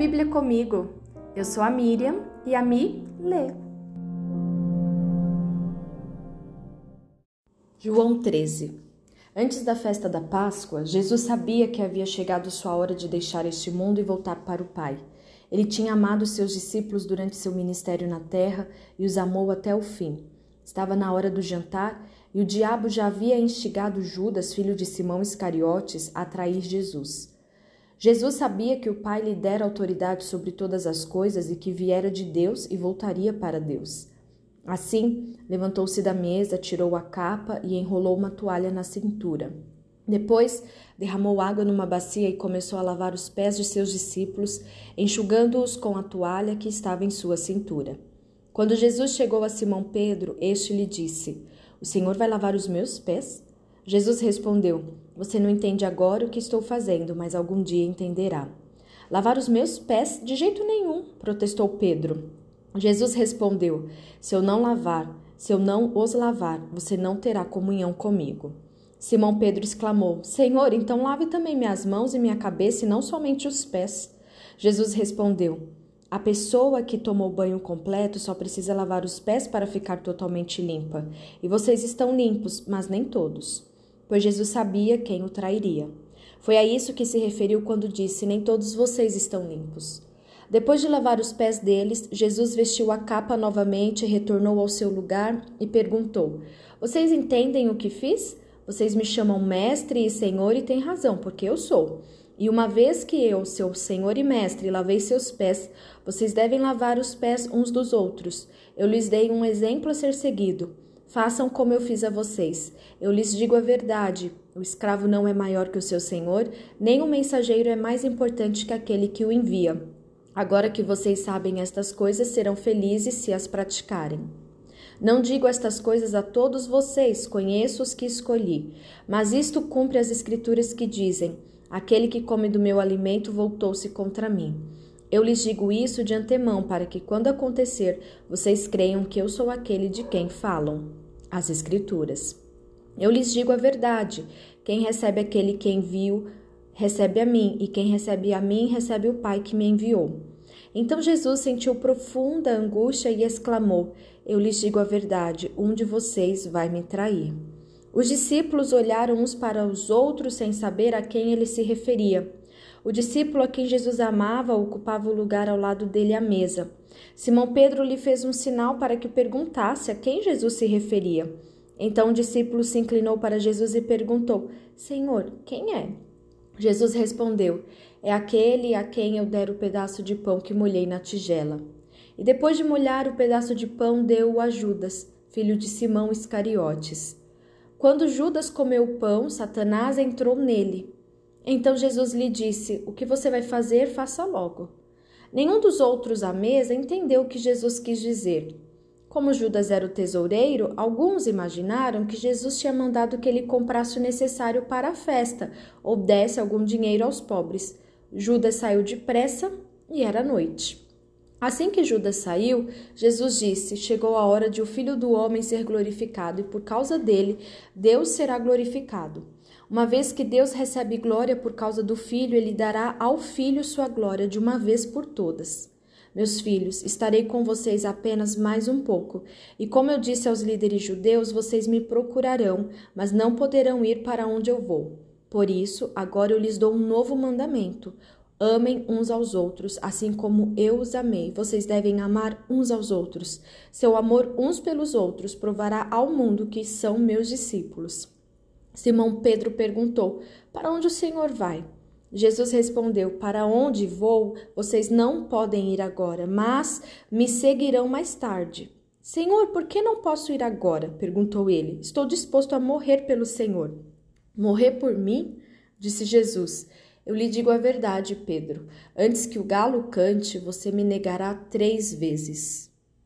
Bíblia comigo. Eu sou a Miriam e a Mi lê. João 13 Antes da festa da Páscoa, Jesus sabia que havia chegado sua hora de deixar este mundo e voltar para o Pai. Ele tinha amado seus discípulos durante seu ministério na terra e os amou até o fim. Estava na hora do jantar e o diabo já havia instigado Judas, filho de Simão Iscariotes, a trair Jesus. Jesus sabia que o Pai lhe dera autoridade sobre todas as coisas e que viera de Deus e voltaria para Deus. Assim, levantou-se da mesa, tirou a capa e enrolou uma toalha na cintura. Depois, derramou água numa bacia e começou a lavar os pés de seus discípulos, enxugando-os com a toalha que estava em sua cintura. Quando Jesus chegou a Simão Pedro, este lhe disse: O Senhor vai lavar os meus pés? Jesus respondeu: Você não entende agora o que estou fazendo, mas algum dia entenderá. Lavar os meus pés? De jeito nenhum, protestou Pedro. Jesus respondeu: Se eu não lavar, se eu não os lavar, você não terá comunhão comigo. Simão Pedro exclamou: Senhor, então lave também minhas mãos e minha cabeça e não somente os pés. Jesus respondeu: A pessoa que tomou banho completo só precisa lavar os pés para ficar totalmente limpa. E vocês estão limpos, mas nem todos. Pois Jesus sabia quem o trairia. Foi a isso que se referiu quando disse: Nem todos vocês estão limpos. Depois de lavar os pés deles, Jesus vestiu a capa novamente, retornou ao seu lugar e perguntou: Vocês entendem o que fiz? Vocês me chamam mestre e senhor e têm razão, porque eu sou. E uma vez que eu, seu senhor e mestre, lavei seus pés, vocês devem lavar os pés uns dos outros. Eu lhes dei um exemplo a ser seguido. Façam como eu fiz a vocês. Eu lhes digo a verdade: o escravo não é maior que o seu senhor, nem o mensageiro é mais importante que aquele que o envia. Agora que vocês sabem estas coisas, serão felizes se as praticarem. Não digo estas coisas a todos vocês, conheço os que escolhi, mas isto cumpre as escrituras que dizem: Aquele que come do meu alimento voltou-se contra mim. Eu lhes digo isso de antemão, para que, quando acontecer, vocês creiam que eu sou aquele de quem falam. As Escrituras. Eu lhes digo a verdade: quem recebe aquele que envio, recebe a mim, e quem recebe a mim, recebe o Pai que me enviou. Então Jesus sentiu profunda angústia e exclamou: Eu lhes digo a verdade, um de vocês vai me trair. Os discípulos olharam uns para os outros sem saber a quem ele se referia. O discípulo a quem Jesus amava ocupava o lugar ao lado dele à mesa. Simão Pedro lhe fez um sinal para que perguntasse a quem Jesus se referia. Então o discípulo se inclinou para Jesus e perguntou: Senhor, quem é? Jesus respondeu: É aquele a quem eu der o pedaço de pão que molhei na tigela. E depois de molhar o pedaço de pão, deu-o a Judas, filho de Simão Iscariotes. Quando Judas comeu o pão, Satanás entrou nele. Então Jesus lhe disse: O que você vai fazer, faça logo. Nenhum dos outros à mesa entendeu o que Jesus quis dizer. Como Judas era o tesoureiro, alguns imaginaram que Jesus tinha mandado que ele comprasse o necessário para a festa ou desse algum dinheiro aos pobres. Judas saiu depressa e era noite. Assim que Judas saiu, Jesus disse: Chegou a hora de o filho do homem ser glorificado, e por causa dele, Deus será glorificado. Uma vez que Deus recebe glória por causa do filho, ele dará ao filho sua glória de uma vez por todas. Meus filhos, estarei com vocês apenas mais um pouco, e como eu disse aos líderes judeus, vocês me procurarão, mas não poderão ir para onde eu vou. Por isso, agora eu lhes dou um novo mandamento: Amem uns aos outros, assim como eu os amei. Vocês devem amar uns aos outros. Seu amor uns pelos outros provará ao mundo que são meus discípulos. Simão Pedro perguntou: Para onde o Senhor vai? Jesus respondeu: Para onde vou, vocês não podem ir agora, mas me seguirão mais tarde. Senhor, por que não posso ir agora? perguntou ele. Estou disposto a morrer pelo Senhor. Morrer por mim? disse Jesus. Eu lhe digo a verdade, Pedro. Antes que o galo cante, você me negará três vezes.